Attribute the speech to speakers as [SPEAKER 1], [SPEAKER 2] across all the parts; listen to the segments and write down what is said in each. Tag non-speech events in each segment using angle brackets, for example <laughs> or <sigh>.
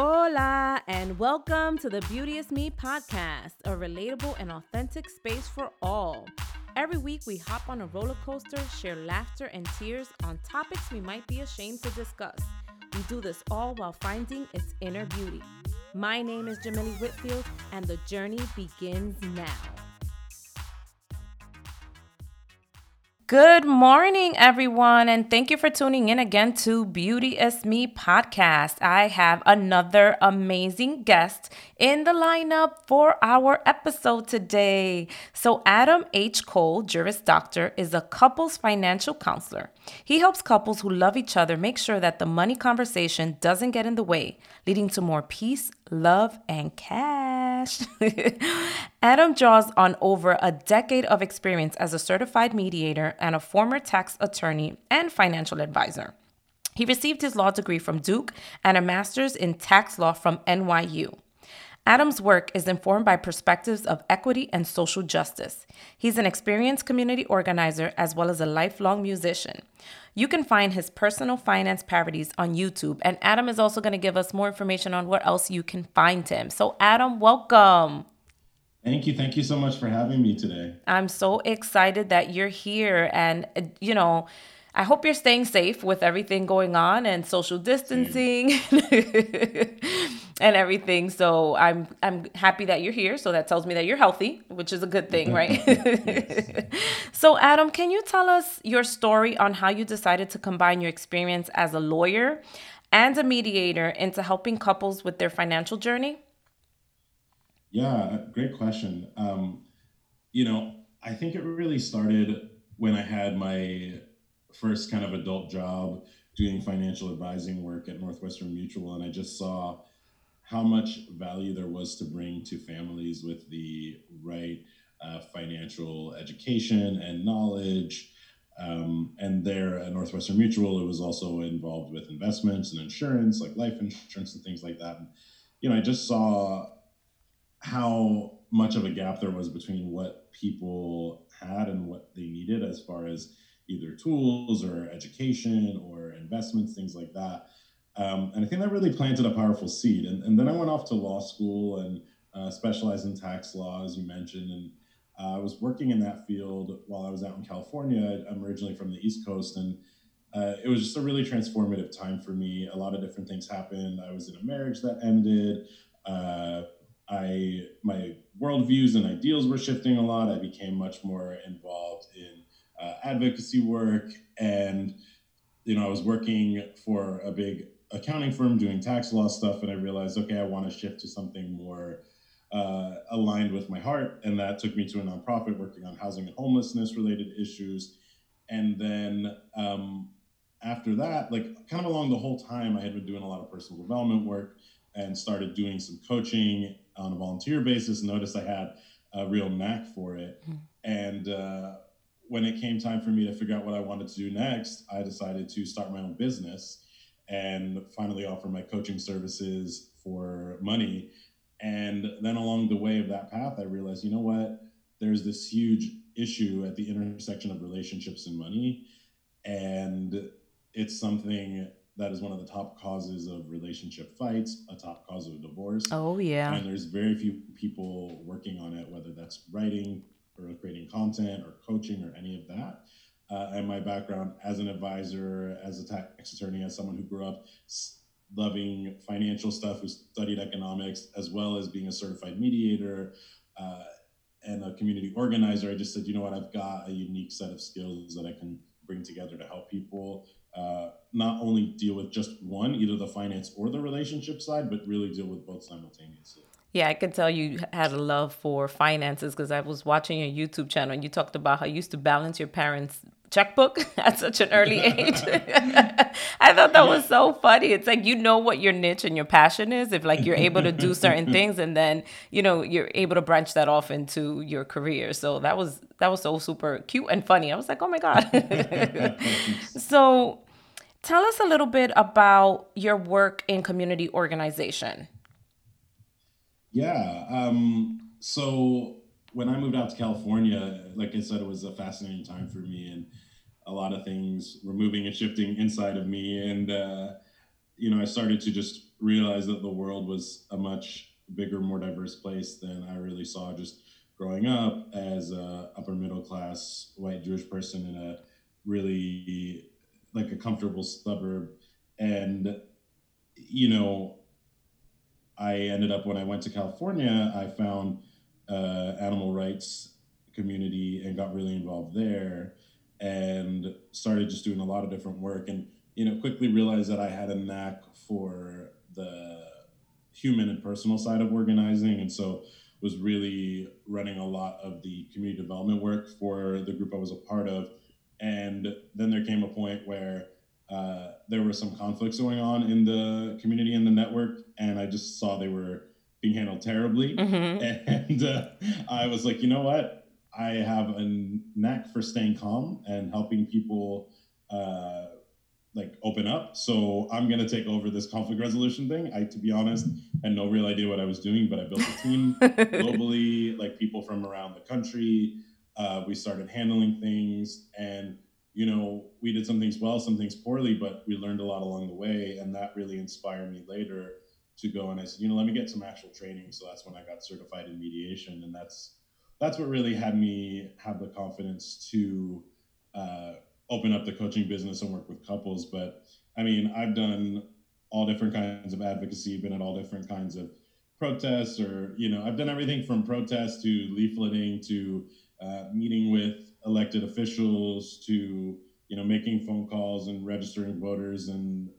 [SPEAKER 1] Hola, and welcome to the Beauty is Me podcast, a relatable and authentic space for all. Every week, we hop on a roller coaster, share laughter and tears on topics we might be ashamed to discuss. We do this all while finding its inner beauty. My name is Jamily Whitfield, and the journey begins now. Good morning, everyone, and thank you for tuning in again to Beauty is Me podcast. I have another amazing guest in the lineup for our episode today. So, Adam H. Cole, Juris Doctor, is a couples financial counselor. He helps couples who love each other make sure that the money conversation doesn't get in the way, leading to more peace, love, and cash. <laughs> Adam draws on over a decade of experience as a certified mediator and a former tax attorney and financial advisor. He received his law degree from Duke and a master's in tax law from NYU. Adam's work is informed by perspectives of equity and social justice. He's an experienced community organizer as well as a lifelong musician. You can find his personal finance parodies on YouTube, and Adam is also going to give us more information on where else you can find him. So, Adam, welcome.
[SPEAKER 2] Thank you. Thank you so much for having me today.
[SPEAKER 1] I'm so excited that you're here. And, you know, I hope you're staying safe with everything going on and social distancing <laughs> and everything. So I'm I'm happy that you're here. So that tells me that you're healthy, which is a good thing, right? <laughs> <laughs> so Adam, can you tell us your story on how you decided to combine your experience as a lawyer and a mediator into helping couples with their financial journey?
[SPEAKER 2] Yeah, great question. Um, you know, I think it really started when I had my first kind of adult job doing financial advising work at Northwestern Mutual, and I just saw how much value there was to bring to families with the right uh, financial education and knowledge. Um, and there at Northwestern Mutual, it was also involved with investments and insurance, like life insurance and things like that. And, you know, I just saw how much of a gap there was between what people had and what they needed as far as either tools or education or investments, things like that. Um, and I think that really planted a powerful seed. And, and then I went off to law school and uh, specialized in tax law, as you mentioned. And uh, I was working in that field while I was out in California. I'm originally from the East Coast. And uh, it was just a really transformative time for me. A lot of different things happened. I was in a marriage that ended. Uh, I my worldviews and ideals were shifting a lot. I became much more involved in uh, advocacy work, and you know, I was working for a big accounting firm doing tax law stuff, and I realized, okay, I want to shift to something more uh, aligned with my heart, and that took me to a nonprofit working on housing and homelessness related issues, and then. Um, after that, like kind of along the whole time, I had been doing a lot of personal development work and started doing some coaching on a volunteer basis. Noticed I had a real knack for it. Mm-hmm. And uh, when it came time for me to figure out what I wanted to do next, I decided to start my own business and finally offer my coaching services for money. And then along the way of that path, I realized, you know what? There's this huge issue at the intersection of relationships and money. And it's something that is one of the top causes of relationship fights, a top cause of divorce.
[SPEAKER 1] Oh, yeah.
[SPEAKER 2] And there's very few people working on it, whether that's writing or creating content or coaching or any of that. Uh, and my background as an advisor, as a tax attorney, as someone who grew up loving financial stuff, who studied economics, as well as being a certified mediator uh, and a community organizer, I just said, you know what, I've got a unique set of skills that I can bring together to help people uh, not only deal with just one, either the finance or the relationship side, but really deal with both simultaneously.
[SPEAKER 1] Yeah, I could tell you had a love for finances because I was watching your YouTube channel and you talked about how you used to balance your parents' checkbook <laughs> at such an early age. <laughs> I thought that was so funny. It's like you know what your niche and your passion is if like you're able to do certain <laughs> things and then, you know, you're able to branch that off into your career. So that was that was so super cute and funny. I was like, "Oh my god." so tell us a little bit about your work in community organization.
[SPEAKER 2] Yeah. Um, so when I moved out to California, like I said, it was a fascinating time for me, and a lot of things were moving and shifting inside of me. And uh, you know, I started to just realize that the world was a much bigger, more diverse place than I really saw just growing up as a upper middle class white Jewish person in a really like a comfortable suburb. And you know, I ended up when I went to California, I found uh, animal rights community and got really involved there and started just doing a lot of different work and you know quickly realized that I had a knack for the human and personal side of organizing and so was really running a lot of the community development work for the group I was a part of. And then there came a point where uh, there were some conflicts going on in the community and the network, and I just saw they were being handled terribly. Mm-hmm. And uh, I was like, you know what? I have a knack for staying calm and helping people uh, like open up. So I'm gonna take over this conflict resolution thing. I, to be honest, had no real idea what I was doing, but I built a team <laughs> globally, like people from around the country. Uh, we started handling things and you know, we did some things well, some things poorly, but we learned a lot along the way. And that really inspired me later to go and I said, you know, let me get some actual training. So that's when I got certified in mediation. And that's, that's what really had me have the confidence to uh, open up the coaching business and work with couples. But I mean, I've done all different kinds of advocacy, been at all different kinds of protests, or, you know, I've done everything from protests to leafleting to uh, meeting with elected officials to you know making phone calls and registering voters and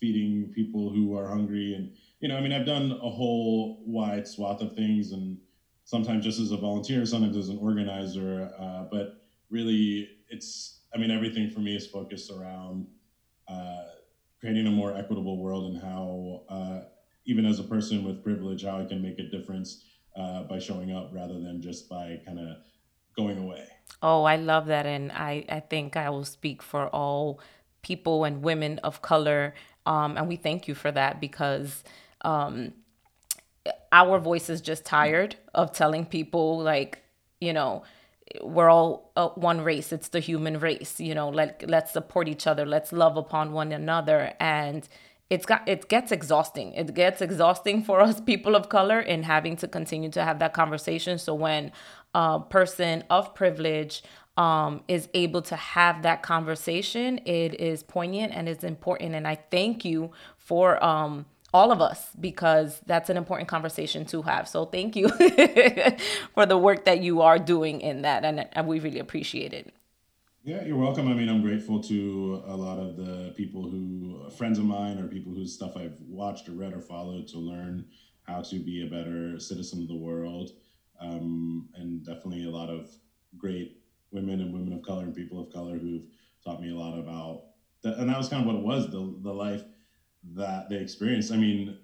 [SPEAKER 2] feeding people who are hungry and you know i mean i've done a whole wide swath of things and sometimes just as a volunteer sometimes as an organizer uh, but really it's i mean everything for me is focused around uh, creating a more equitable world and how uh, even as a person with privilege how i can make a difference uh, by showing up rather than just by kind of going away.
[SPEAKER 1] Oh, I love that. And I, I think I will speak for all people and women of color. Um, and we thank you for that because um, our voice is just tired of telling people, like, you know, we're all uh, one race. It's the human race you know let let's support each other. Let's love upon one another. And it's got it gets exhausting. It gets exhausting for us people of color in having to continue to have that conversation. So when a person of privilege um, is able to have that conversation, it is poignant and it's important. And I thank you for um, all of us because that's an important conversation to have. So thank you <laughs> for the work that you are doing in that, and, and we really appreciate it.
[SPEAKER 2] Yeah, you're welcome. I mean, I'm grateful to a lot of the people who, friends of mine, or people whose stuff I've watched or read or followed to learn how to be a better citizen of the world um, and definitely a lot of great women and women of color and people of color who've taught me a lot about that. And that was kind of what it was the, the life that they experienced. I mean,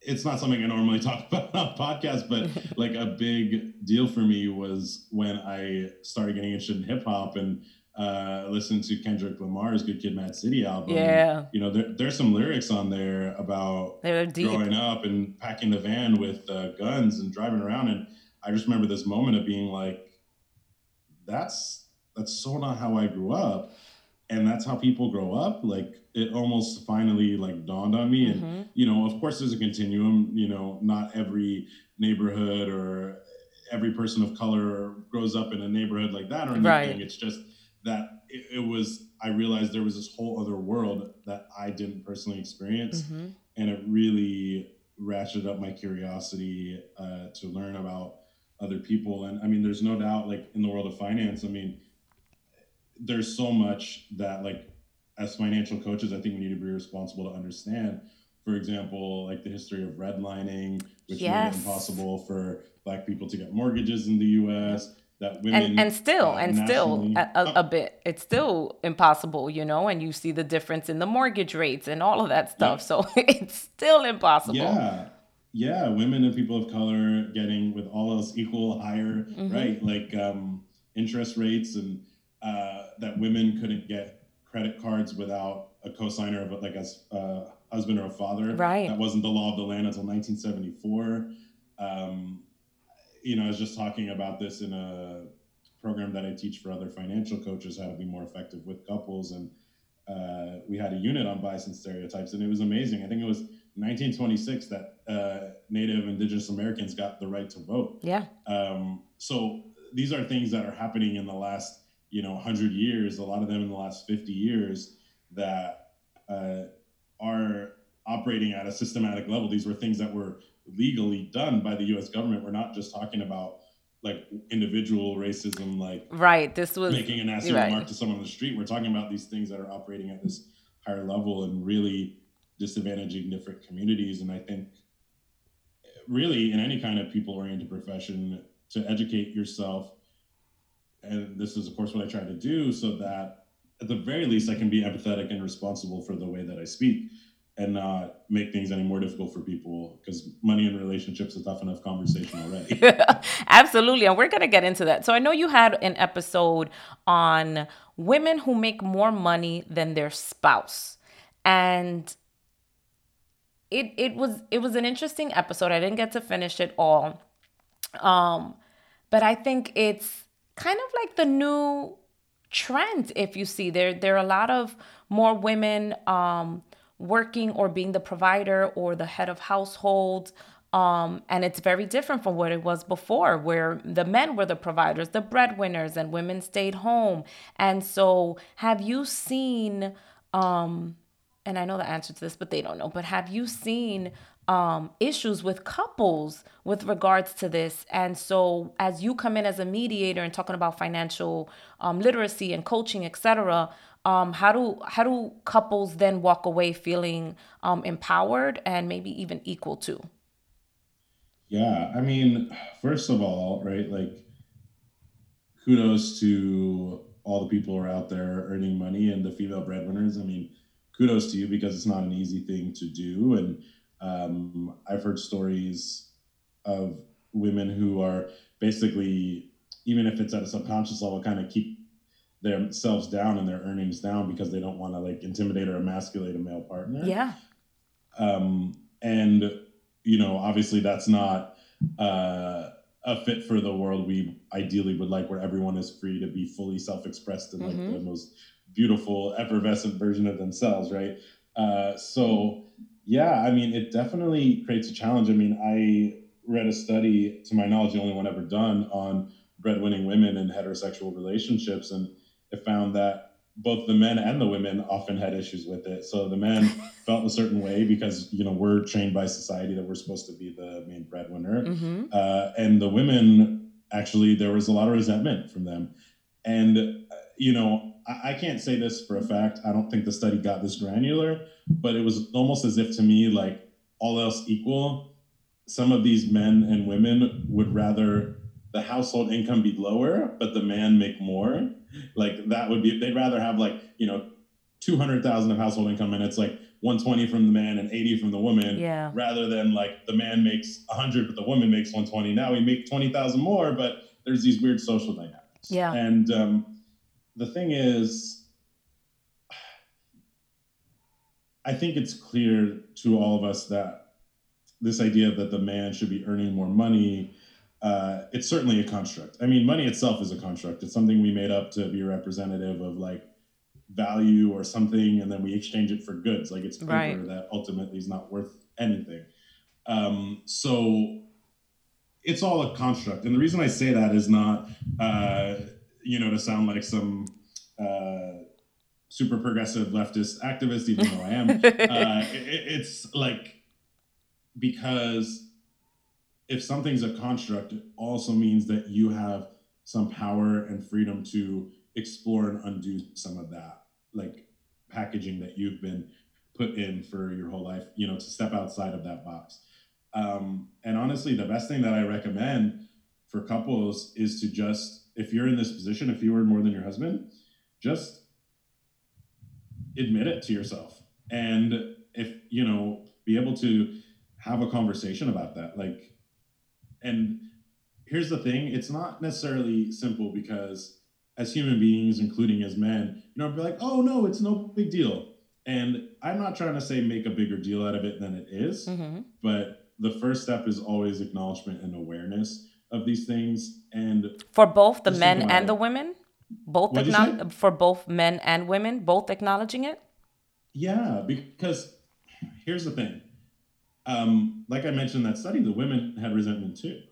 [SPEAKER 2] it's not something I normally <laughs> talk about on podcasts, but <laughs> like a big deal for me was when I started getting interested in hip hop and uh, listened to Kendrick Lamar's "Good Kid, Mad City" album.
[SPEAKER 1] Yeah,
[SPEAKER 2] you know, there, there's some lyrics on there about growing up and packing the van with uh, guns and driving around. And I just remember this moment of being like, "That's that's so not how I grew up." And that's how people grow up. Like it almost finally like dawned on me. And mm-hmm. you know, of course, there's a continuum. You know, not every neighborhood or every person of color grows up in a neighborhood like that or anything. Right. It's just that it, it, was i realized there was this whole other world that i didn't personally experience mm-hmm. and it really ratcheted up my curiosity uh, to learn about other people. And i mean there's no doubt like in the world of finance i mean there's so much that like as financial coaches i think we need to be responsible to understand. For example like the history of redlining which yes. made it impossible for black people to get mortgages in the us that women
[SPEAKER 1] and, and still uh, and still a, a, a, bit. It's still impossible you know and you see the difference in the mortgage rates and all of that stuff. Yeah. so <laughs> it's still impossible.
[SPEAKER 2] Yeah yeah women and people of color getting with all else equal higher mm-hmm. right? Like um, interest rates and uh, that women couldn't get credit cards without a co-signer of like a uh, husband or a father.
[SPEAKER 1] Right.
[SPEAKER 2] That wasn't the law of the land until 1974 um, you know, I was just talking about this in a program that I teach for other financial coaches how to be more effective with couples, and uh, we had a unit on bias and stereotypes, and it was amazing. I think it was 1926 that uh, Native Indigenous Americans got the right to vote.
[SPEAKER 1] Yeah.
[SPEAKER 2] Um, so these are things that are happening in the last, you know, 100 years, a lot of them in the last 50 years that uh, are operating at a systematic level. These were things that were legally done by the US government. We're not just talking about like individual racism, like
[SPEAKER 1] right. This was
[SPEAKER 2] making a nasty right. remark to someone on the street. We're talking about these things that are operating at this higher level and really disadvantaging different communities. And I think really in any kind of people oriented profession to educate yourself. And this is of course what I try to do so that at the very least I can be empathetic and responsible for the way that I speak and not make things any more difficult for people because money and relationships is tough enough conversation already. <laughs>
[SPEAKER 1] Absolutely. And we're going to get into that. So I know you had an episode on women who make more money than their spouse. And it it was it was an interesting episode. I didn't get to finish it all. Um but I think it's kind of like the new trend if you see there there are a lot of more women um working or being the provider or the head of household. Um, and it's very different from what it was before, where the men were the providers, the breadwinners, and women stayed home. And so, have you seen, um, and I know the answer to this, but they don't know, but have you seen um, issues with couples with regards to this. And so, as you come in as a mediator and talking about financial um, literacy and coaching, etc., um, how do how do couples then walk away feeling um, empowered and maybe even equal to?
[SPEAKER 2] Yeah, I mean, first of all, right, like kudos to all the people who are out there earning money and the female breadwinners. I mean, kudos to you because it's not an easy thing to do. And um, I've heard stories of women who are basically, even if it's at a subconscious level, kind of keep themselves down and their earnings down because they don't want to like intimidate or emasculate a male partner.
[SPEAKER 1] Yeah.
[SPEAKER 2] Um, and you know, obviously that's not uh, a fit for the world we ideally would like, where everyone is free to be fully self-expressed and mm-hmm. like the most beautiful, effervescent version of themselves, right? Uh, so yeah, I mean, it definitely creates a challenge. I mean, I read a study, to my knowledge, the only one ever done on breadwinning women in heterosexual relationships, and it found that both the men and the women often had issues with it. So the men <laughs> felt a certain way because you know we're trained by society that we're supposed to be the main breadwinner, mm-hmm. uh, and the women actually there was a lot of resentment from them, and uh, you know I, I can't say this for a fact. I don't think the study got this granular, but it was almost as if to me like all else equal, some of these men and women would rather the household income be lower, but the man make more. Like that would be, they'd rather have like, you know, 200,000 of household income and it's like 120 from the man and 80 from the woman.
[SPEAKER 1] Yeah.
[SPEAKER 2] Rather than like the man makes 100, but the woman makes 120. Now we make 20,000 more, but there's these weird social dynamics.
[SPEAKER 1] Yeah.
[SPEAKER 2] And um, the thing is, I think it's clear to all of us that this idea that the man should be earning more money uh, it's certainly a construct. I mean, money itself is a construct. It's something we made up to be representative of like value or something, and then we exchange it for goods. Like it's paper right. that ultimately is not worth anything. Um, so it's all a construct. And the reason I say that is not, uh, you know, to sound like some uh, super progressive leftist activist, even though I am. <laughs> uh, it, it's like because if something's a construct, it also means that you have some power and freedom to explore and undo some of that, like packaging that you've been put in for your whole life, you know, to step outside of that box. Um, and honestly, the best thing that I recommend for couples is to just, if you're in this position, if you earn more than your husband, just admit it to yourself. And if, you know, be able to have a conversation about that. Like, and here's the thing it's not necessarily simple because as human beings including as men you know be like oh no it's no big deal and i'm not trying to say make a bigger deal out of it than it is, mm-hmm. but the first step is always acknowledgement and awareness of these things and
[SPEAKER 1] for both the men and the women both acknowledge for both men and women both acknowledging it
[SPEAKER 2] yeah because here's the thing um, like I mentioned that study, the women had resentment too,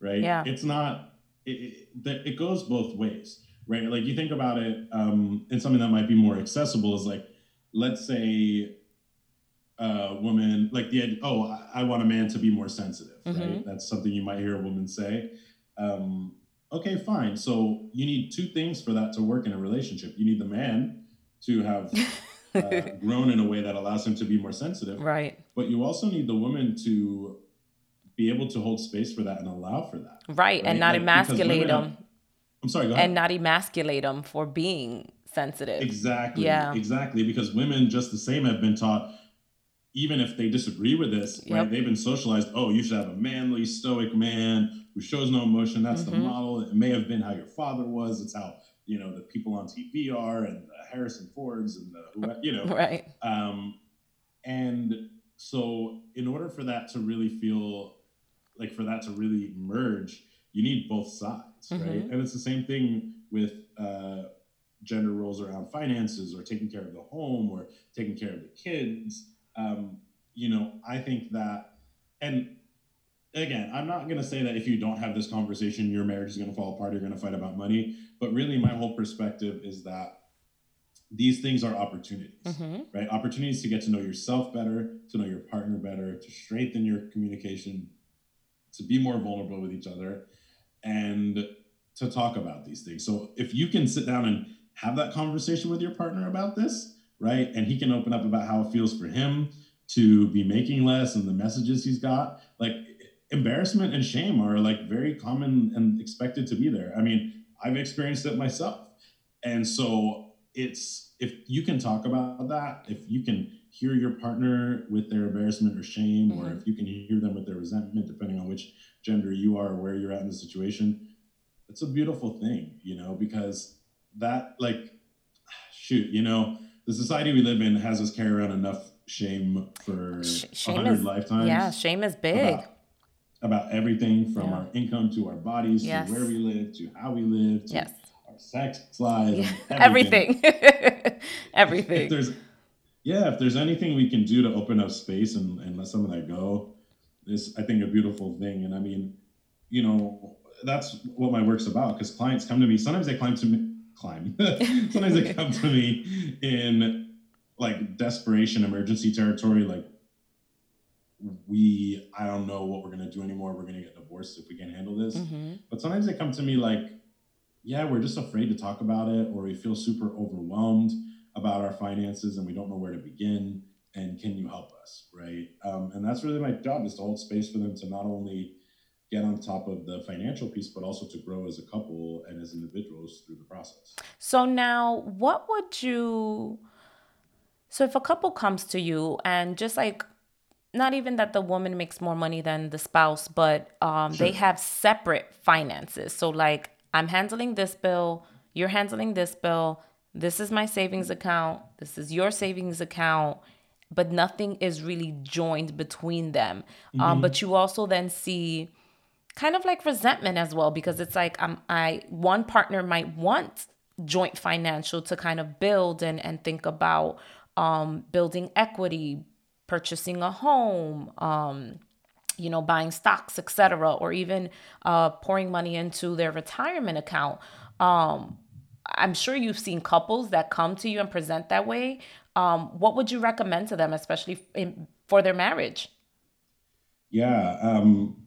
[SPEAKER 2] right?
[SPEAKER 1] Yeah.
[SPEAKER 2] It's not, it, it, it goes both ways, right? Like you think about it, um, and something that might be more accessible is like, let's say a woman, like the, oh, I, I want a man to be more sensitive,
[SPEAKER 1] Mhm.
[SPEAKER 2] right? That's something you might hear a woman say. Um, okay, fine. So you need two things for that to work in a relationship. You need the man to have <laughs> uh, grown in a way that allows him to be more sensitive,
[SPEAKER 1] right.
[SPEAKER 2] but you also need the woman to be able to hold space for that and allow for that.
[SPEAKER 1] Right. And not
[SPEAKER 2] like,
[SPEAKER 1] emasculate
[SPEAKER 2] have-
[SPEAKER 1] them
[SPEAKER 2] I'm sorry, go ahead.
[SPEAKER 1] and not emasculate them for being sensitive.
[SPEAKER 2] exactly.
[SPEAKER 1] Yeah.
[SPEAKER 2] Exactly. Because women, just the same, have been taught, even if they disagree with this,
[SPEAKER 1] Yep.
[SPEAKER 2] right? They've been socialized. Oh, you should have a manly, stoic man who shows no emotion. That's the
[SPEAKER 1] Mhm.
[SPEAKER 2] model. It may have been how your father was. It's how you know the people on TV are, and the Harrison Fords, and the you know. <laughs>
[SPEAKER 1] Right.
[SPEAKER 2] Um, and so, in order for that to really feel like for that to really merge, you need both sides, right?
[SPEAKER 1] Mhm.
[SPEAKER 2] And it's the same thing with uh, gender roles around finances or taking care of the home or taking care of the kids. Um, you know, I think that, and again, I'm not going to say that if you don't have this conversation, your marriage is going to fall apart, you're going to fight about money. But really, my whole perspective is that these things are opportunities
[SPEAKER 1] hmm
[SPEAKER 2] right? Opportunities to get to know yourself better, to know your partner better, to strengthen your communication, to be more vulnerable with each other, and to talk about these things. So if you can sit down and have that conversation with your partner about this, right? And he can open up about how it feels for him to be making less and the messages he's got, like embarrassment and shame are like very common and expected to be there. I mean, I've experienced it myself. And so it's if you can talk about that, if you can hear your partner with their embarrassment or shame, or
[SPEAKER 1] Mhm.
[SPEAKER 2] if you can hear them with their resentment, depending on which gender you are or where you're at in the situation, it's a beautiful thing, you know, because that, like, <sighs> shoot, you know, the society we live in has us carry around enough shame for
[SPEAKER 1] Sh-
[SPEAKER 2] a hundred lifetimes
[SPEAKER 1] Yeah. Shame is big.
[SPEAKER 2] about, about everything from
[SPEAKER 1] Yeah.
[SPEAKER 2] our income to our bodies
[SPEAKER 1] Yes.
[SPEAKER 2] to where we live to how we live to
[SPEAKER 1] Yes.
[SPEAKER 2] our sex lives <laughs>
[SPEAKER 1] Yeah. <laughs> Everything.
[SPEAKER 2] if
[SPEAKER 1] Everything.
[SPEAKER 2] there's yeah if there's anything we can do to open up space and, and let some of that go is i think a beautiful thing and i mean you know that's what my work's about because clients come to me sometimes they climb to me climb <laughs> sometimes they come to me in like desperation emergency territory like we i don't know what we're going to do anymore we're going to get divorced if we can't handle this
[SPEAKER 1] hmm
[SPEAKER 2] but sometimes they come to me like, yeah, we're just afraid to talk about it, or we feel super overwhelmed about our finances and we don't know where to begin. And can you help us? Right. Um, and that's really my job is to hold space for them to not only get on top of the financial piece, but also to grow as a couple and as individuals through the process.
[SPEAKER 1] So now, what would you? So if a couple comes to you and just like, not even that the woman makes more money than the spouse, but um, they have separate finances. So like, I'm handling this bill, you're handling this bill. This is my savings account. This is your savings account. But nothing is really joined between them. Um, but you also then see kind of like resentment as well because it's like um, I one partner might want joint financial to kind of build and and think about um, building equity, purchasing a home, um, you know, buying stocks, etc., or even uh, pouring money into their retirement account. Um, I'm sure you've seen couples that come to you and present that way. Um, what would you recommend to them, especially in, for their marriage?
[SPEAKER 2] Yeah, um,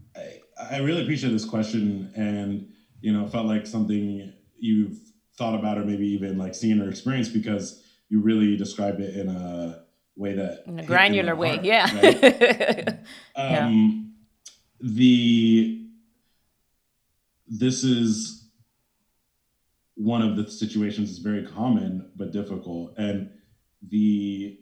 [SPEAKER 2] I, really appreciate this question, and you know, felt like something you've thought about, or maybe even like seen or experienced, because you really described it in a way that
[SPEAKER 1] In a granular way,
[SPEAKER 2] heart,
[SPEAKER 1] yeah.
[SPEAKER 2] right? <laughs>
[SPEAKER 1] Yeah.
[SPEAKER 2] um, the this is one of the situations is very common but difficult and the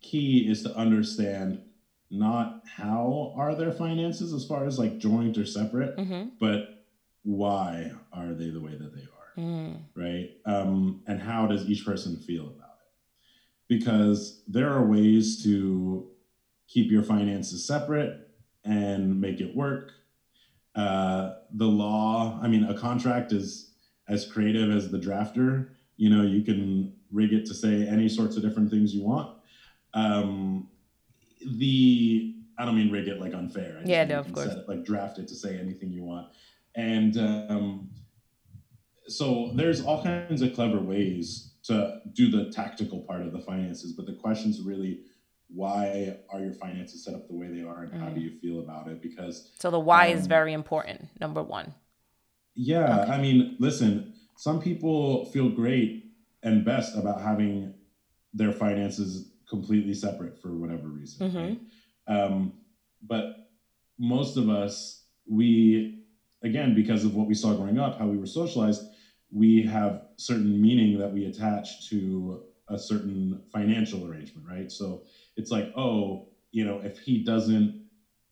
[SPEAKER 2] key is to understand not how are their finances as far as like joint or separate
[SPEAKER 1] hmm
[SPEAKER 2] but why are they the way that they are
[SPEAKER 1] Mm.
[SPEAKER 2] right? Um, and how does each person feel about it? Because there are ways to keep your finances separate and make it work. Uh, the law, I mean, a contract is as creative as the drafter. You know, you can rig it to say any sorts of different things you want. Um, the I don't mean rig it like unfair.
[SPEAKER 1] yeah, no, of course.
[SPEAKER 2] It, like draft it to say anything you want, and um, so there's all kinds of clever ways to do the tactical part of the finances, but the question's really why are your finances set up the way they are and mm. how do you feel about it because
[SPEAKER 1] so the why um, is very important number one
[SPEAKER 2] yeah okay. i mean listen some people feel great and best about having their finances completely separate for whatever reason mm-hmm. right? um, but most of us we again because of what we saw growing up how we were socialized we have certain meaning that we attach to a certain financial arrangement right so it's like oh you know if he doesn't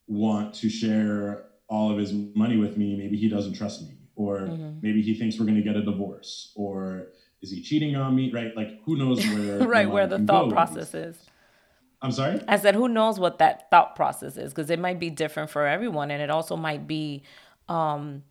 [SPEAKER 2] want to share all of his money with me maybe he doesn't trust me or mm-hmm. maybe he thinks we're going to get a divorce or is he cheating on me right? Like who knows <laughs> where
[SPEAKER 1] right where the thought process is.
[SPEAKER 2] I'm sorry?
[SPEAKER 1] I said who knows what that thought process is because it might be different for everyone and it also might be um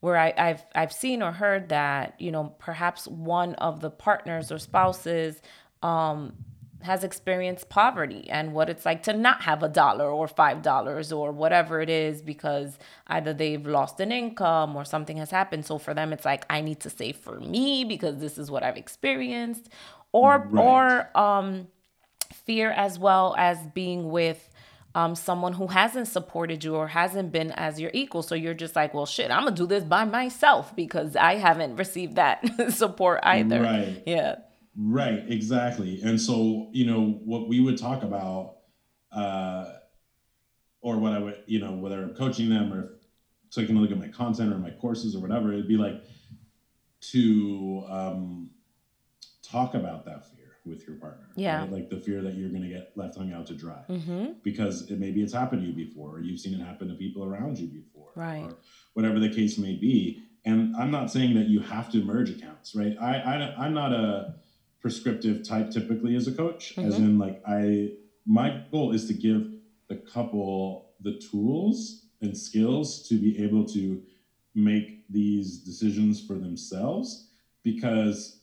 [SPEAKER 1] where I, have I've seen or heard that you know perhaps one of the partners or spouses um, has experienced poverty and what it's like to not have a dollar or five dollars or whatever it is because either they've lost an income or something has happened. So for them, it's like I need to save for me because this is what I've experienced, or right. or um, fear as well as being with. Um, someone who hasn't supported you or hasn't been as your equal. So you're just like, well, shit, I'm gonna do this by myself because I haven't received that <laughs> support either.
[SPEAKER 2] Right.
[SPEAKER 1] Yeah.
[SPEAKER 2] Right, exactly. And so, you know, what we would talk about, uh, or what I would, you know, whether I'm coaching them or taking a look at my content or my courses or whatever, it'd be like to um, talk about that fear with your partner.
[SPEAKER 1] Yeah.
[SPEAKER 2] Right? Like the fear that you're going to get left hung out to dry. Mm-hmm. Because it, maybe it's happened to you before, or you've seen it happen to people around you before.
[SPEAKER 1] Right.
[SPEAKER 2] Or whatever the case may be. And I'm not saying that you have to merge accounts, right? I, I I'm not a prescriptive type typically as a coach mm-hmm. as in like i my goal is to give the couple the tools and skills to be able to make these decisions for themselves because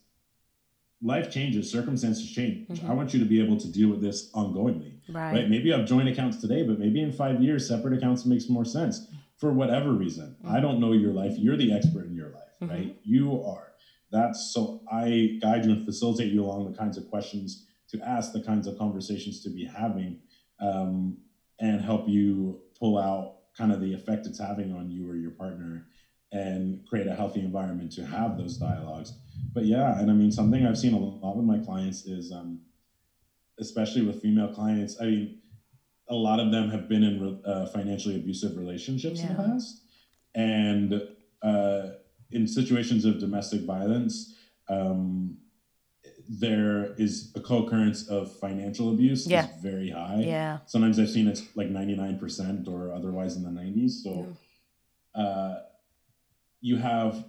[SPEAKER 2] life changes circumstances change mm-hmm. i want you to be able to deal with this ongoingly
[SPEAKER 1] right.
[SPEAKER 2] right maybe you have joint accounts today but maybe in five years separate accounts makes more sense for whatever reason mm-hmm. i don't know your life you're the expert in your life mm-hmm. right you are that's so I guide you and facilitate you along the kinds of questions to ask, the kinds of conversations to be having, um, and help you pull out kind of the effect it's having on you or your partner and create a healthy environment to have those dialogues. But yeah, and I mean, something I've seen a lot with my clients is, um, especially with female clients, I mean, a lot of them have been in uh, financially abusive relationships yeah. in the past. And, uh, in situations of domestic violence, um, there is a co-occurrence of financial abuse
[SPEAKER 1] yeah.
[SPEAKER 2] is very high.
[SPEAKER 1] Yeah.
[SPEAKER 2] Sometimes I've seen it's like 99% or otherwise in the 90s. So yeah. uh, you have,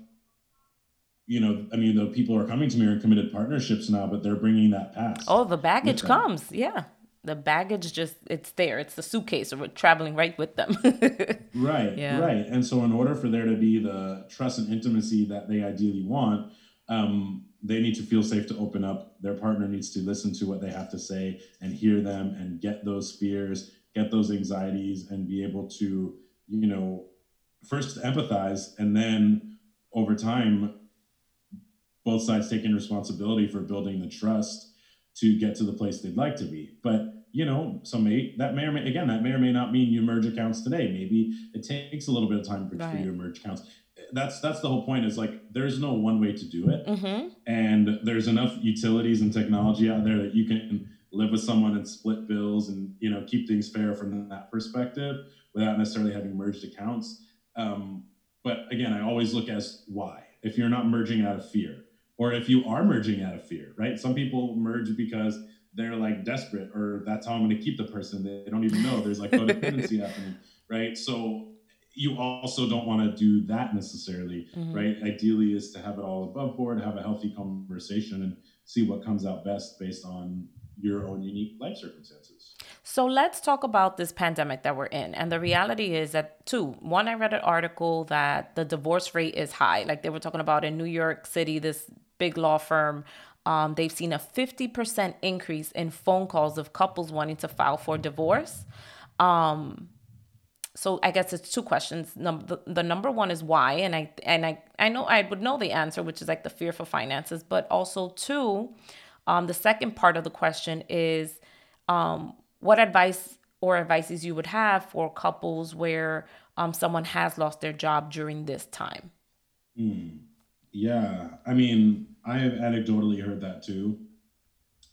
[SPEAKER 2] you know, I mean, the people are coming to me are in committed partnerships now, but they're bringing that past.
[SPEAKER 1] Oh, the baggage comes. Yeah the baggage just it's there. It's the suitcase or we're traveling right with them. <laughs>
[SPEAKER 2] Right yeah. right. And so in order for there to be the trust and intimacy that they ideally want um, they need to feel safe to open up. Their partner needs to listen to what they have to say and hear them and get those fears get those anxieties and be able to you know first empathize and then over time both sides taking responsibility for building the trust to get to the place they'd like to be. But you know, some may that may or may again that may or may not mean you merge accounts today. Maybe it takes a little bit of time for, right. you to merge accounts. That's that's the whole point. Is like there's no one way to do it,
[SPEAKER 1] mm-hmm.
[SPEAKER 2] and there's enough utilities and technology out there that you can live with someone and split bills and you know keep things fair from that perspective without necessarily having merged accounts. Um, but again, I always look as why. If you're not merging out of fear, or if you are merging out of fear, right? Some people merge because they're like desperate, or that's how I'm going to keep the person. They don't even know there's like codependency <laughs> happening, right? So you also don't want to do that necessarily, mm-hmm. right? Ideally, is to have it all above board, have a healthy conversation, and see what comes out best based on your own unique life circumstances.
[SPEAKER 1] So let's talk about this pandemic that we're in. And the reality is that, two, one, I read an article that the divorce rate is high. Like they were talking about in New York City, this big law firm, um, they've seen a 50% increase in phone calls of couples wanting to file for divorce. Um, so I guess it's two questions. Number the, the number one is why, and I and I I know I would know the answer, which is like the fear for finances, but also two, um, the second part of the question is, um, what advice or advices you would have for couples where um, someone has lost their job during this time.
[SPEAKER 2] Mm. Yeah, I mean, I have anecdotally heard that too,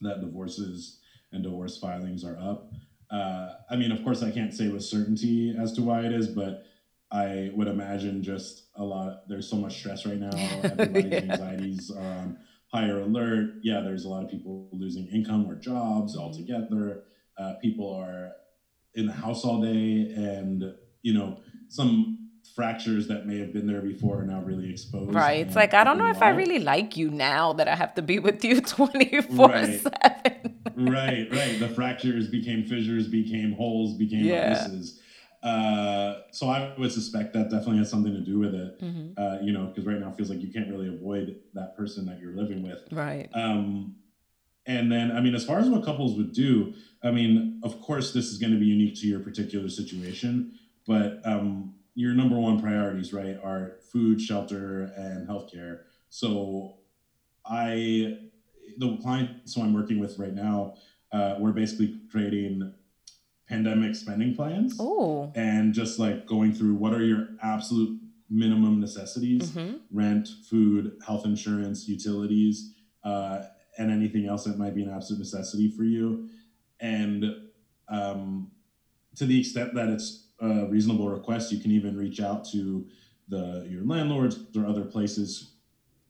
[SPEAKER 2] that divorces and divorce filings are up. Uh, I mean, of course, I can't say with certainty as to why it is, but I would imagine just a lot. There's so much stress right now. <laughs> Everybody's yeah. anxieties are on higher alert. Yeah, there's a lot of people losing income or jobs mm-hmm. altogether. Uh, people are in the house all day, and you know, some fractures that may have been there before are now really exposed.
[SPEAKER 1] Right. It's like I don't know if I really like you now that I have to be with you <laughs> 24 right. 7.
[SPEAKER 2] right, right. The fractures became fissures, became holes, became yeah. Uh, so I would suspect that definitely has something to do with it. Mm-hmm. Uh, you know, because right now it feels like you can't really avoid that person that you're living with.
[SPEAKER 1] Right.
[SPEAKER 2] Um, and then, I mean, as far as what couples would do, I mean, of course, this is going to be unique to your particular situation, but um, your number one priorities, right, are food, shelter, and healthcare. So, I, the clients who I'm working with right now, uh, we're basically creating pandemic spending plans.
[SPEAKER 1] Ooh.
[SPEAKER 2] And just like going through what are your absolute minimum necessities mm-hmm. rent, food, health insurance, utilities, uh, and anything else that might be an absolute necessity for you. And um, to the extent that it's a reasonable request, you can even reach out to the your landlords or other places,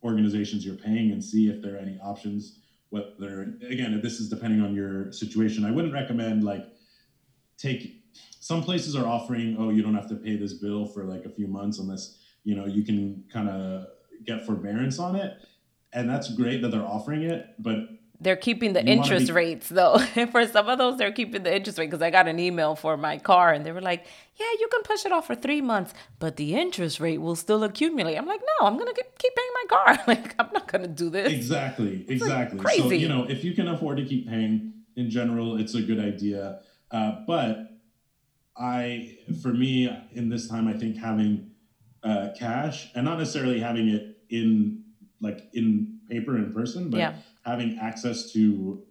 [SPEAKER 2] organizations you're paying, and see if there are any options. Whether again, this is depending on your situation. I wouldn't recommend like take. Some places are offering, oh, you don't have to pay this bill for like a few months unless you know you can kind of get forbearance on it, and that's great that they're offering it. But
[SPEAKER 1] they're keeping the you interest be- rates though. <laughs> for some of those, they're keeping the interest rate because I got an email for my car and they were like, "Yeah, you can push it off for three months, but the interest rate will still accumulate." I'm like, "No, I'm gonna keep paying my car. <laughs> like, I'm not gonna do this."
[SPEAKER 2] Exactly, exactly. Like crazy. So you know, if you can afford to keep paying, in general, it's a good idea. Uh, but I, for me, in this time, I think having uh, cash and not necessarily having it in like in paper in person, but yeah having access to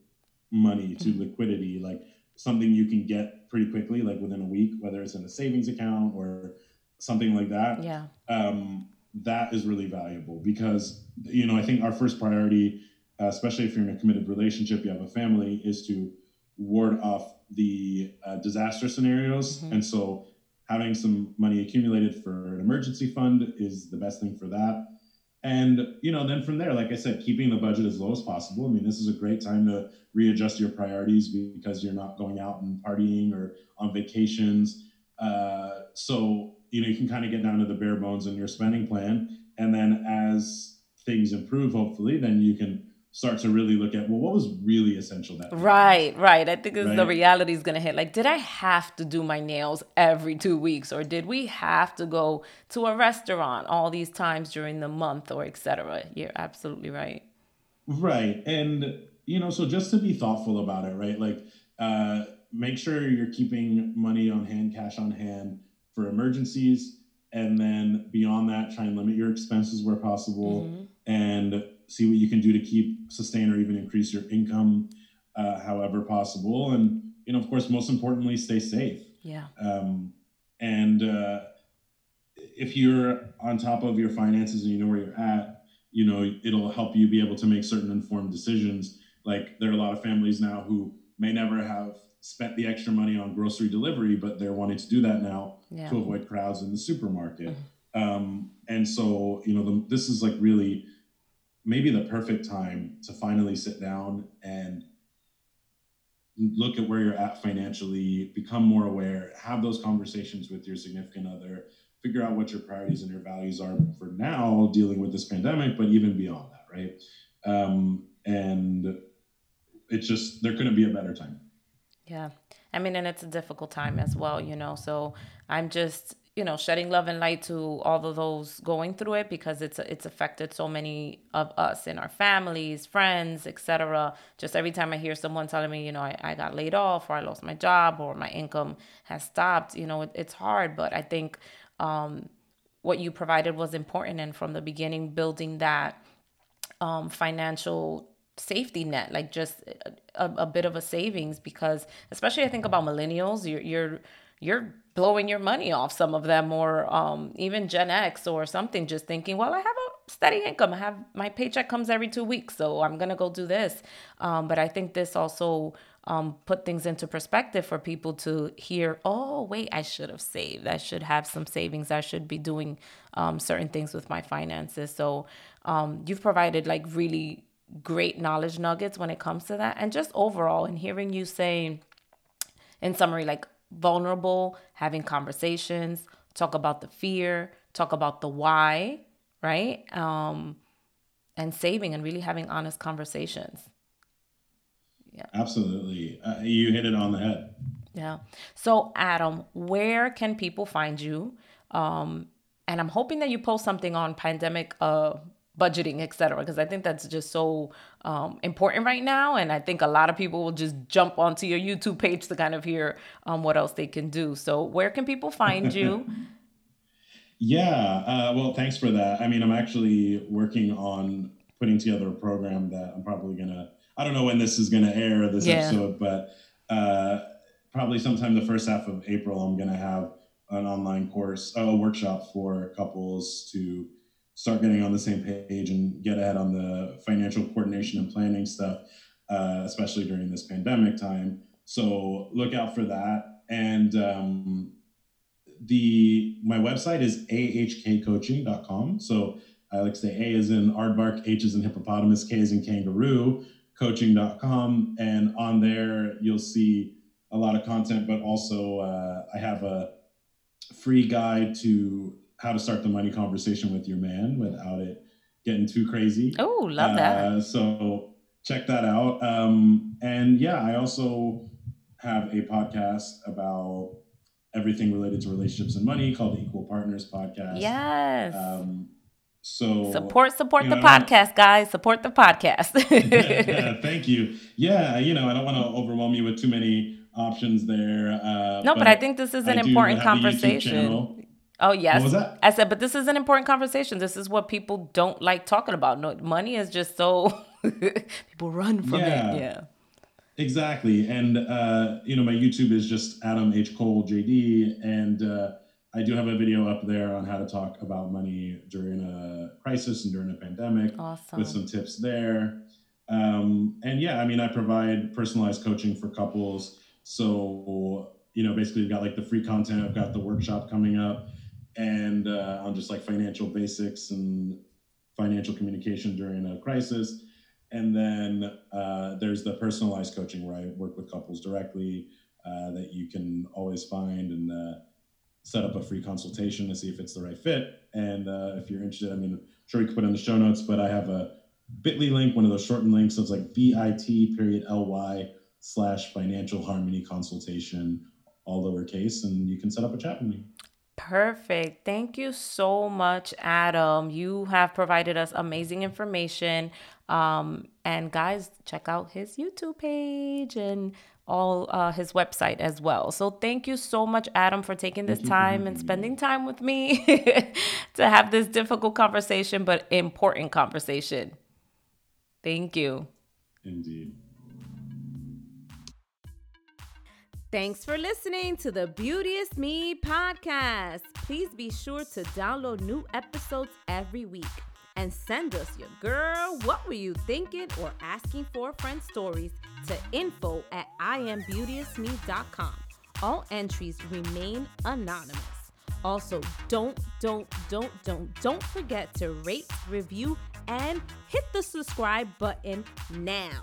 [SPEAKER 2] money, to liquidity, like something you can get pretty quickly, like within a week, whether it's in a savings account or something like that.
[SPEAKER 1] Yeah.
[SPEAKER 2] Um, that is really valuable because, you know, I think our first priority, uh, especially if you're in a committed relationship, you have a family, is to ward off the uh, disaster scenarios. Mm-hmm. And so having some money accumulated for an emergency fund is the best thing for that. And you know, then from there, like I said, keeping the budget as low as possible. I mean, this is a great time to readjust your priorities because you're not going out and partying or on vacations. Uh, so you know, you can kind of get down to the bare bones in your spending plan, and then as things improve, hopefully, then you can start to really look at well what was really essential that
[SPEAKER 1] right right. I think right? the reality is going to hit. Like did i have to do my nails every two weeks or did we have to go to a restaurant all these times during the month or etc you're absolutely right.
[SPEAKER 2] Right and you know so just to be thoughtful about it right? Like uh make sure you're keeping money on hand cash on hand for emergencies and then beyond that try and limit your expenses where possible. Mm-hmm. and see what you can do to keep sustain or even increase your income uh, however possible. And you know of course most importantly stay safe.
[SPEAKER 1] Yeah.
[SPEAKER 2] Um, and uh, if you're on top of your finances and you know where you're at you know it'll help you be able to make certain informed decisions. Like there are a lot of families now who may never have spent the extra money on grocery delivery but they're wanting to do that now yeah. to avoid crowds in the supermarket. Mm-hmm. um, and so you know the, this is like really maybe the perfect time to finally sit down and look at where you're at financially, become more aware, have those conversations with your significant other, figure out what your priorities and your values are for now dealing with this pandemic, but even beyond that, right? Um, and it's just, there couldn't be a better time.
[SPEAKER 1] Yeah. I mean, and it's a difficult time as well, you know. So I'm just, you know shedding love and light to all of those going through it because it's it's affected so many of us in our families friends etc just every time i hear someone telling me you know I, I got laid off or i lost my job or my income has stopped you know it, it's hard. But i think um, what you provided was important. And from the beginning building that um, financial safety net like just a, a, bit of a savings because especially i think about millennials you're you're you're blowing your money off some of them or um, even gen x or something just thinking well i have a steady income. I have my paycheck comes every two weeks so i'm gonna go do this. Um, but i think this also um, put things into perspective for people to hear oh wait i should have saved. I should have some savings. I should be doing um, certain things with my finances. So um, you've provided like really great knowledge nuggets when it comes to that. And just overall and hearing you say in summary like vulnerable, having conversations, talk about the fear, talk about the why, right? Um, and saving and really having honest conversations.
[SPEAKER 2] Yeah. Absolutely. Uh, you hit it on the head.
[SPEAKER 1] Yeah. So, Adam, where can people find you? Um, and I'm hoping that you post something on pandemic uh, budgeting, etc. Because I think that's just so um, important right now, and I think a lot of people will just jump onto your YouTube page to kind of hear um, what else they can do. So, where can people find you? <laughs>
[SPEAKER 2] yeah, uh, well, thanks for that. I mean, I'm actually working on putting together a program that I'm probably gonna. I don't know when this is gonna air this yeah. episode, but uh, probably sometime the first half of April, I'm gonna have an online course, a workshop for couples to start getting on the same page and get ahead on the financial coordination and planning stuff, uh, especially during this pandemic time. So look out for that. And um, the my website is ahkcoaching.com. So I like to say A is in aardvark, H is in hippopotamus, K is in kangaroo, coaching.com. And on there, you'll see a lot of content, but also uh, I have a free guide to how to start the money conversation with your man without it getting too crazy.
[SPEAKER 1] Oh, love uh, that.
[SPEAKER 2] So check that out. Um, and yeah, I also have a podcast about everything related to relationships and money called the Equal Partners Podcast.
[SPEAKER 1] Yes.
[SPEAKER 2] Um, so
[SPEAKER 1] support support the know, podcast, guys. Support the podcast.
[SPEAKER 2] yeah, <laughs> <laughs> thank you. Yeah, you know, I don't want to overwhelm you with too many options there. Uh,
[SPEAKER 1] no, but, but, I think this is an important conversation. Oh yes. I said, but this is an important conversation. This is what people don't like talking about. No, money is just so <laughs> people run from yeah, it. Yeah.
[SPEAKER 2] Exactly. And uh, you know, my YouTube is just Adam H. Cole JD. And uh, I do have a video up there on how to talk about money during a crisis and during a pandemic
[SPEAKER 1] awesome.
[SPEAKER 2] with some tips there. Um, and yeah, I mean, I provide personalized coaching for couples. So, you know, basically, we've got like the free content, I've got the workshop coming up and uh, on just like financial basics and financial communication during a crisis. And then uh, there's the personalized coaching where I work with couples directly uh, that you can always find and uh, set up a free consultation to see if it's the right fit. And uh, if you're interested, I mean, I'm sure we could put in the show notes, but I have a bit.ly link, one of those shortened links. So it's like bit period ly slash financial harmony consultation, all lowercase, and you can set up a chat with me.
[SPEAKER 1] Perfect. Thank you so much, Adam. You have provided us amazing information. Um, and guys, check out his YouTube page and all uh, his website as well. So thank you so much, Adam, for taking this time and spending time with me <laughs> to have this difficult conversation, but important conversation. Thank you.
[SPEAKER 2] Indeed.
[SPEAKER 1] Thanks for listening to the Beauteous Me podcast. Please be sure to download new episodes every week and send us your girl, what were you thinking, or asking for friend stories to info at iambeauteousme.com. All entries remain anonymous. Also, don't, don't, don't, don't, don't forget to rate, review, and hit the subscribe button now.